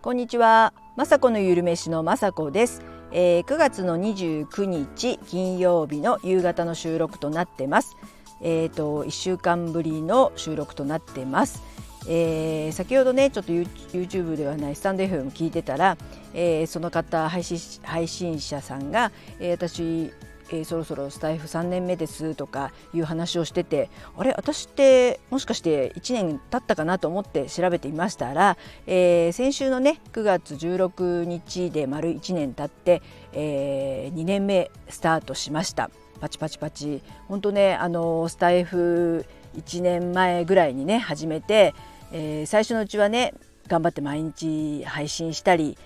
こんにちは、まさこのゆるめしのまさこです、えー、9月の29日金曜日の夕方の収録となってます。えっ、ー、と1週間ぶりの収録となってます。えー、先ほどねちょっと YouTube ではないスタンド FM 聞いてたら、えー、その方配信配信者さんが、えー、私えー、そろそろスタイフ3年目ですとかいう話をしててあれ私ってもしかして1年経ったかなと思って調べてみましたら、えー、先週のね9月16日で丸1年経って、えー、2年目スタートしました。パチパチパチ。本当ねあのスタイフ1年前ぐらいにね始めて、えー、最初のうちはね頑張って毎日配信したり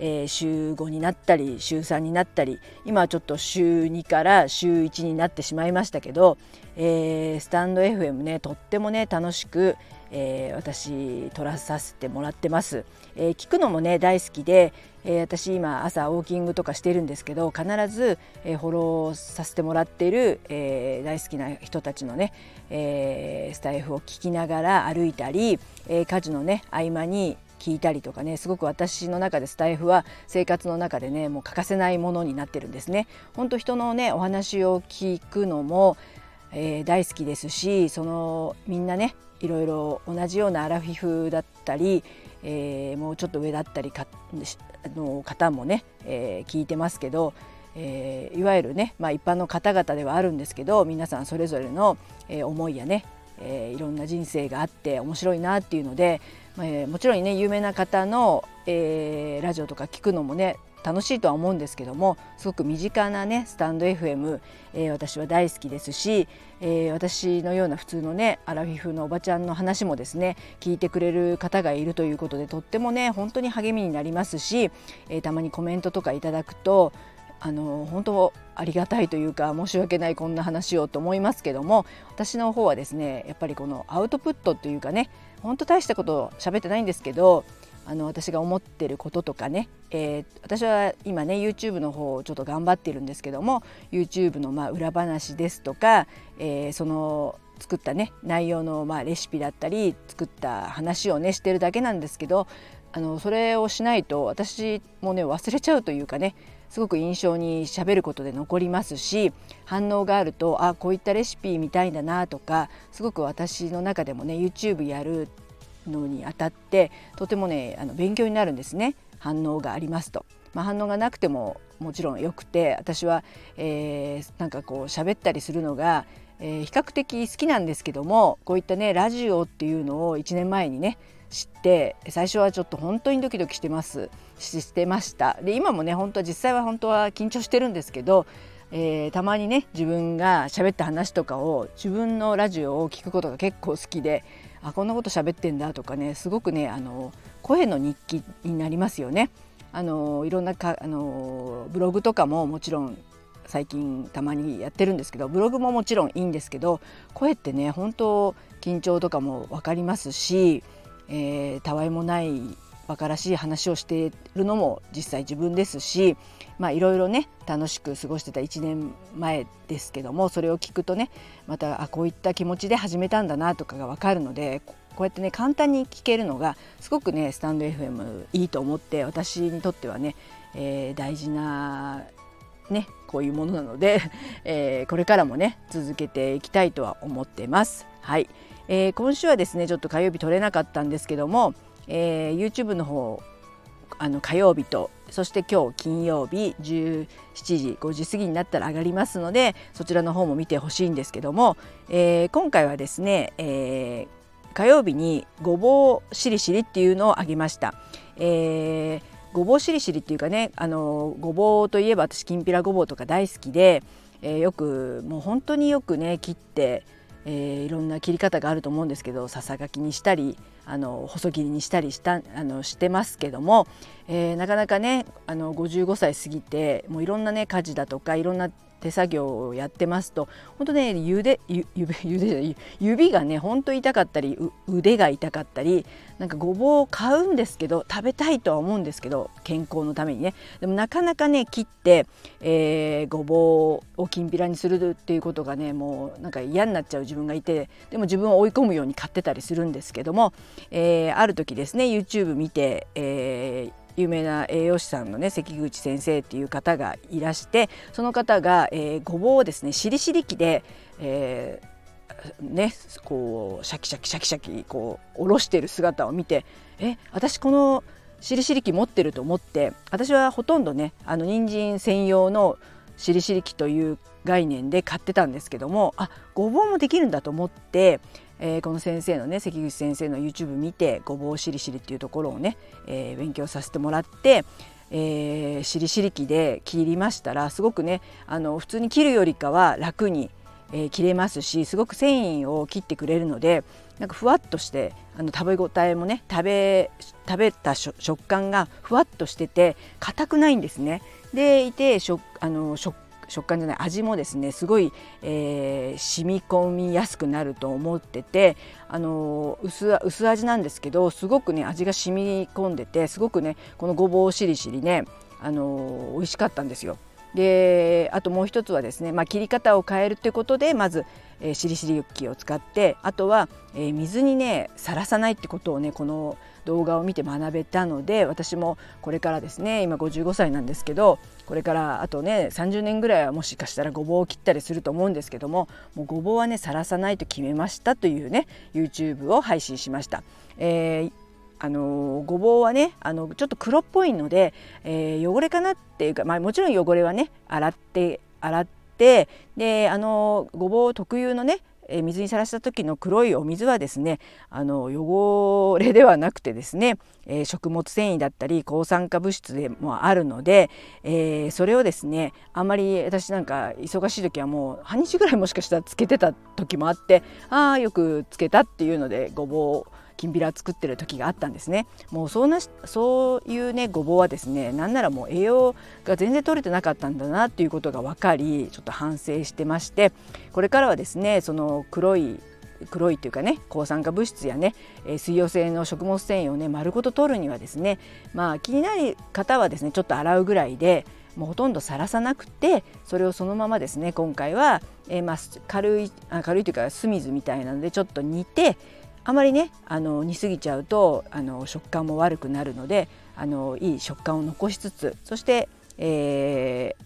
えー、週5になったり週3になったり今はちょっと週2から週1になってしまいましたけど、えー、スタンド FM ねとってもね楽しく、えー、私撮らさせてもらってます、えー、聞くのもね大好きで、えー、私今朝ウォーキングとかしてるんですけど必ず、えー、フォローさせてもらってる、えー、大好きな人たちのね、えー、スタイフを聞きながら歩いたり、えー、家事のね合間に聞いたりとかねすごく私の中でスタイフは生活の中でねもう欠かせないものになってるんですね。本当人のねお話を聞くのも、えー、大好きですしそのみんなねいろいろ同じようなアラフィフだったり、えー、もうちょっと上だったりかの方もね、えー、聞いてますけど、えー、いわゆるね、まあ、一般の方々ではあるんですけど皆さんそれぞれの、えー、思いやね、えー、いろんな人生があって面白いなっていうのでえー、もちろんね有名な方の、えー、ラジオとか聞くのもね楽しいとは思うんですけどもすごく身近なねスタンド FM、えー、私は大好きですし、えー、私のような普通のねアラフィフのおばちゃんの話もですね聞いてくれる方がいるということでとってもね本当に励みになりますし、えー、たまにコメントとかいただくとあの本当ありがたいというか申し訳ないこんな話をと思いますけども私の方はですねやっぱりこのアウトプットというかね本当大したこと喋ってないんですけどあの私が思ってることとかね、えー、私は今ね YouTube の方をちょっと頑張ってるんですけども YouTube のまあ裏話ですとか、えー、その作ったね内容のまあレシピだったり作った話をねしてるだけなんですけどあのそれをしないと私もね忘れちゃうというかねすごく印象にしゃべることで残りますし反応があるとあこういったレシピみたいだなとかすごく私の中でもね YouTube やるのにあたってとてもねあの勉強になるんですね反応がありますと。まあ、反応がなくてももちろんよくて私は、えー、なんかこう喋ったりするのが、えー、比較的好きなんですけどもこういったねラジオっていうのを1年前にね知って最初はちょっと本当にドキドキしてますしてましたで今もね本当は実際は本当は緊張してるんですけど、えー、たまにね自分が喋った話とかを自分のラジオを聞くことが結構好きであこんなこと喋ってんだとかねすごくねあの声の日記になりますよね。あのいろんなかあのブログとかももちろん最近たまにやってるんですけどブログももちろんいいんですけど声ってね本当緊張とかも分かりますし、えー、たわいもない馬鹿らしい話をしているのも実際自分ですしまあいろいろね楽しく過ごしてた1年前ですけどもそれを聞くとねまたあこういった気持ちで始めたんだなとかが分かるのでこうやってね簡単に聞けるのがすごくねスタンド FM いいと思って私にとってはね、えー、大事なねこういうものなので、えー、これからもね続けていきたいとは思ってます。はい、えー、今週はですねちょっと火曜日取れなかったんですけどもえー、YouTube の方あの火曜日とそして今日金曜日17時5時過ぎになったら上がりますのでそちらの方も見てほしいんですけども、えー、今回はですね、えー、火曜日にごぼうしりしりっていうのをあげました。えー、ごぼうしりしりっていうかねあのごぼうといえば私きんぴらごぼうとか大好きで、えー、よくもう本当によくね切ってえー、いろんな切り方があると思うんですけどささがきにしたりあの細切りにしたりしたあのしてますけども、えー、なかなかねあの55歳過ぎてもういろんなね家事だとかいろんな手作業をやってますと本当ねゆでゆ ゆでじゃない指がねほんと痛かったり腕が痛かったりなんかごぼうを買うんですけど食べたいとは思うんですけど健康のためにね。でもなかなかね切って、えー、ごぼうをきんぴらにするっていうことがねもうなんか嫌になっちゃう自分がいてでも自分を追い込むように買ってたりするんですけども、えー、ある時ですね YouTube 見て、えー有名な栄養士さんのね関口先生っていう方がいらしてその方が、えー、ごぼうをですねしりしり器で、えー、ねこうシャキシャキシャキシャキこうおろしてる姿を見てえ私このしりしり器持ってると思って私はほとんどねあの人参専用のしりしり器という概念で買ってたんですけどもあごぼうもできるんだと思ってえー、この先生のね関口先生の YouTube 見てごぼうしりしりっていうところをね、えー、勉強させてもらって、えー、しりしり器で切りましたらすごくねあの普通に切るよりかは楽に、えー、切れますしすごく繊維を切ってくれるのでなんかふわっとしてあの食べ応えもね食べ食べた食感がふわっとしてて硬くないんですね。でいて食あの食食感じゃない味もですねすごい、えー、染み込みやすくなると思っててあの薄薄味なんですけどすごくね味が染み込んでてすごくねこのごぼうしりしりねあの美味しかったんですよ。であともう一つはですね、まあ、切り方を変えるっていうことでまず、えー、しりしり器を使ってあとは、えー、水にねさらさないってことをねこの動画を見て学べたので私もこれからですね今55歳なんですけどこれからあとね30年ぐらいはもしかしたらごぼうを切ったりすると思うんですけどももうごぼうはねさらさないと決めましたというね YouTube を配信しました。えーあのごぼうはねあのちょっと黒っぽいので、えー、汚れかなっていうか、まあ、もちろん汚れはね洗って洗ってであのごぼう特有のね水にさらした時の黒いお水はですねあの汚れではなくてですね、えー、食物繊維だったり抗酸化物質でもあるので、えー、それをですねあんまり私なんか忙しい時はもう半日ぐらいもしかしたらつけてた時もあってああよくつけたっていうのでごぼうきんぴら作ってる時があったんですね。もうそんなそういうねごぼうはですねなんならもう栄養が全然取れてなかったんだなっていうことが分かりちょっと反省してましてこれからはですねその黒い黒いっていうかね抗酸化物質やね、水溶性の食物繊維をね丸ごと取るにはですねまあ気になる方はですねちょっと洗うぐらいでもうほとんどさらさなくてそれをそのままですね今回は、えー、まあ軽いあ軽いというか酢水みたいなのでちょっと煮てあまりねあの煮すぎちゃうとあの食感も悪くなるのであのいい食感を残しつつそして、えー、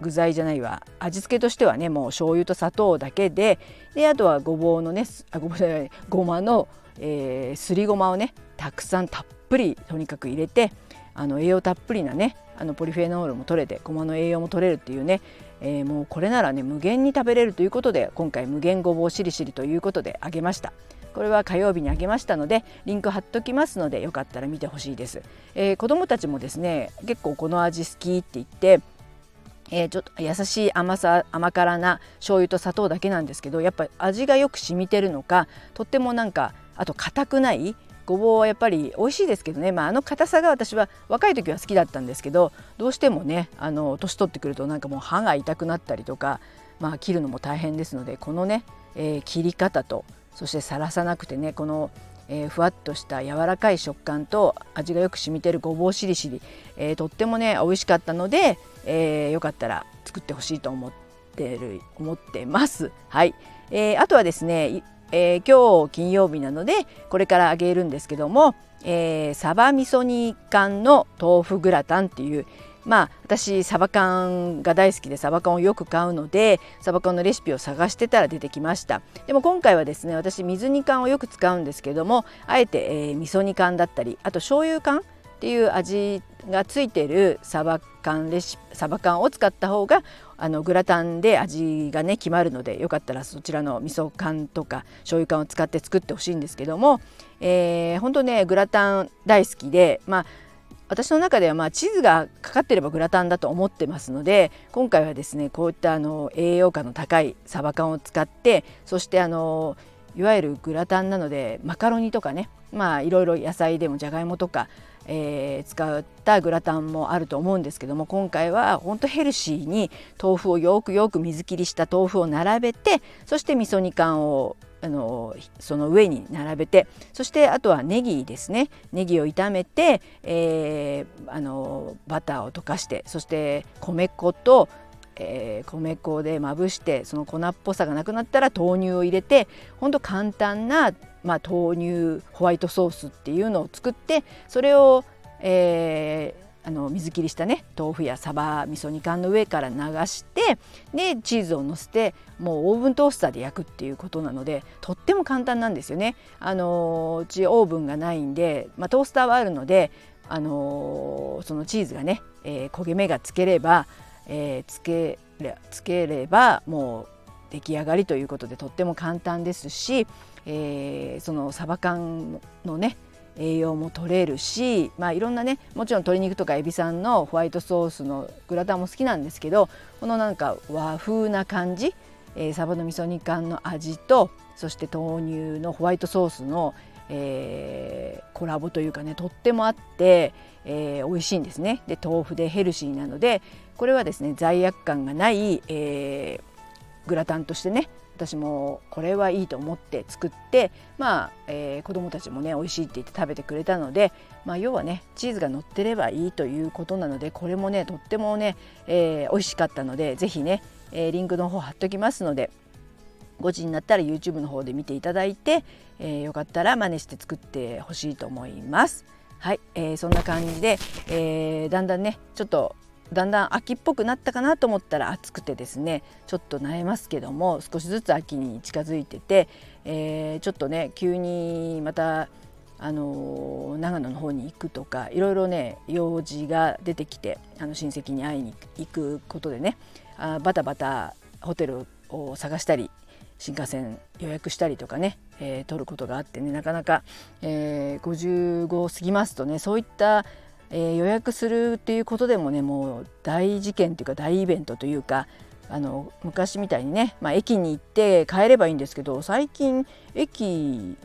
具材じゃないわ味付けとしてはねもう醤油と砂糖だけでであとはごぼうのねあごぼうじゃないごまの、えー、すりごまをねたくさんたっぷりとにかく入れてあの栄養たっぷりなねあのポリフェノールも取れてごまの栄養も取れるっていうね、えー、もうこれならね無限に食べれるということで今回無限ごぼうしりしりということであげました。これは火曜日にあげましたのでリンク貼っときますのでよかったら見てほしいです、えー、子供たちもですね結構この味好きって言ってえー、ちょっと優しい甘さ甘辛な醤油と砂糖だけなんですけどやっぱり味がよく染みてるのかとってもなんかあと硬くないごぼうはやっぱり美味しいですけどね、まあ、あの硬さが私は若い時は好きだったんですけどどうしてもねあの年取ってくるとなんかもう歯が痛くなったりとか、まあ、切るのも大変ですのでこのね、えー、切り方とそしてさらさなくてねこの、えー、ふわっとした柔らかい食感と味がよく染みてるごぼうしりしり、えー、とってもね美味しかったので、えー、よかったら作ってほしいと思ってる思ってます。はい、えー、あとはですね、えー、今日金曜日なのでこれからあげるんですけども、えー、サバ味噌煮缶の豆腐グラタンっていうまあ私サバ缶が大好きでサバ缶をよく買うのでサバ缶のレシピを探してたら出てきました。でも今回はですね私水煮缶をよく使うんですけどもあえて、えー、味噌煮缶だったりあと醤油缶っていう味がついてるサバ缶レシサバ缶を使った方があのグラタンで味がね決まるのでよかったらそちらの味噌缶とか醤油缶を使って作ってほしいんですけども、えー、本当ねグラタン大好きでまあ私の中ではまあチーズがかかってればグラタンだと思ってますので今回はですねこういったあの栄養価の高いサバ缶を使ってそしてあのいわゆるグラタンなのでマカロニとかねまあいろいろ野菜でもじゃがいもとか、えー、使ったグラタンもあると思うんですけども今回はほんとヘルシーに豆腐をよくよく水切りした豆腐を並べてそして味噌煮缶をあのその上に並べてそしてあとはネギですね。ネギを炒めて、えー、あのバターを溶かしてそして米粉とえー、米粉でまぶしてその粉っぽさがなくなったら豆乳を入れてほんと簡単な、まあ、豆乳ホワイトソースっていうのを作ってそれを、えー、あの水切りしたね豆腐やサバ味噌煮缶の上から流してでチーズをのせてもうオーブントースターで焼くっていうことなのでとっても簡単なんですよね。あのうちオーブンがないんで、まあ、トースターはあるので、あのそのチーズがね、えー、焦げ目がつければ、えー、つけつければもう出来上がりということでとっても簡単ですし、えー、そのサバ缶のね栄養も取れるし、まあ、いろんなねもちろん鶏肉とかエビさんのホワイトソースのグラタンも好きなんですけどこのなんか和風な感じ、えー、サバの味噌煮缶の味とそして豆乳のホワイトソースの、えー、コラボというかねとってもあって、えー、美味しいんですね。で豆腐でヘルシーなのでこれはですね罪悪感がない、えー、グラタンとしてね私もこれはいいと思って作ってまあ、えー、子供たちもね美味しいって言って食べてくれたので、まあ、要はねチーズが乗ってればいいということなのでこれもねとってもね、えー、美味しかったので是非ね、えー、リンクの方貼っときますので5時になったら YouTube の方で見ていただいて、えー、よかったら真似して作ってほしいと思います。はい、えー、そんな感じで、えー、だんだんねちょっとだんだん秋っぽくなったかなと思ったら暑くてですねちょっと萎えますけども少しずつ秋に近づいてて、えー、ちょっとね急にまたあの長野の方に行くとかいろいろね用事が出てきてあの親戚に会いに行くことでねあバタバタホテルを探したり新幹線予約したりとかね、えー、取ることがあってねなかなか、えー、55過ぎますとねそういったえー、予約するっていうことでもねもう大事件というか大イベントというかあの昔みたいにね、まあ、駅に行って買えればいいんですけど最近駅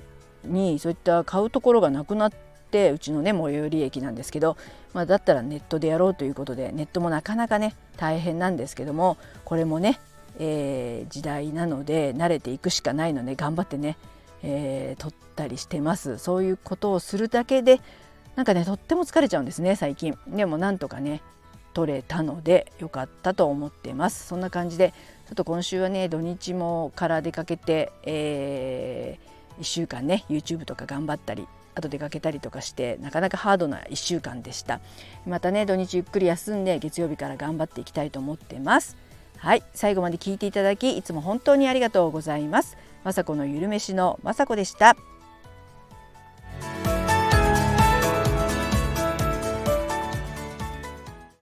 にそういった買うところがなくなってうちのね最寄り駅なんですけど、まあ、だったらネットでやろうということでネットもなかなかね大変なんですけどもこれもね、えー、時代なので慣れていくしかないので頑張ってね、えー、撮ったりしてます。そういうことをするだけでなんかねとっても疲れちゃうんですね最近。でもなんとかね取れたので良かったと思ってます。そんな感じでちょっと今週はね土日もから出かけて、えー、1週間ね YouTube とか頑張ったりあと出かけたりとかしてなかなかハードな1週間でした。またね土日ゆっくり休んで月曜日から頑張っていきたいと思ってます。はい最後まで聞いていただきいつも本当にありがとうございます。まさこのゆるめしのまさこでした。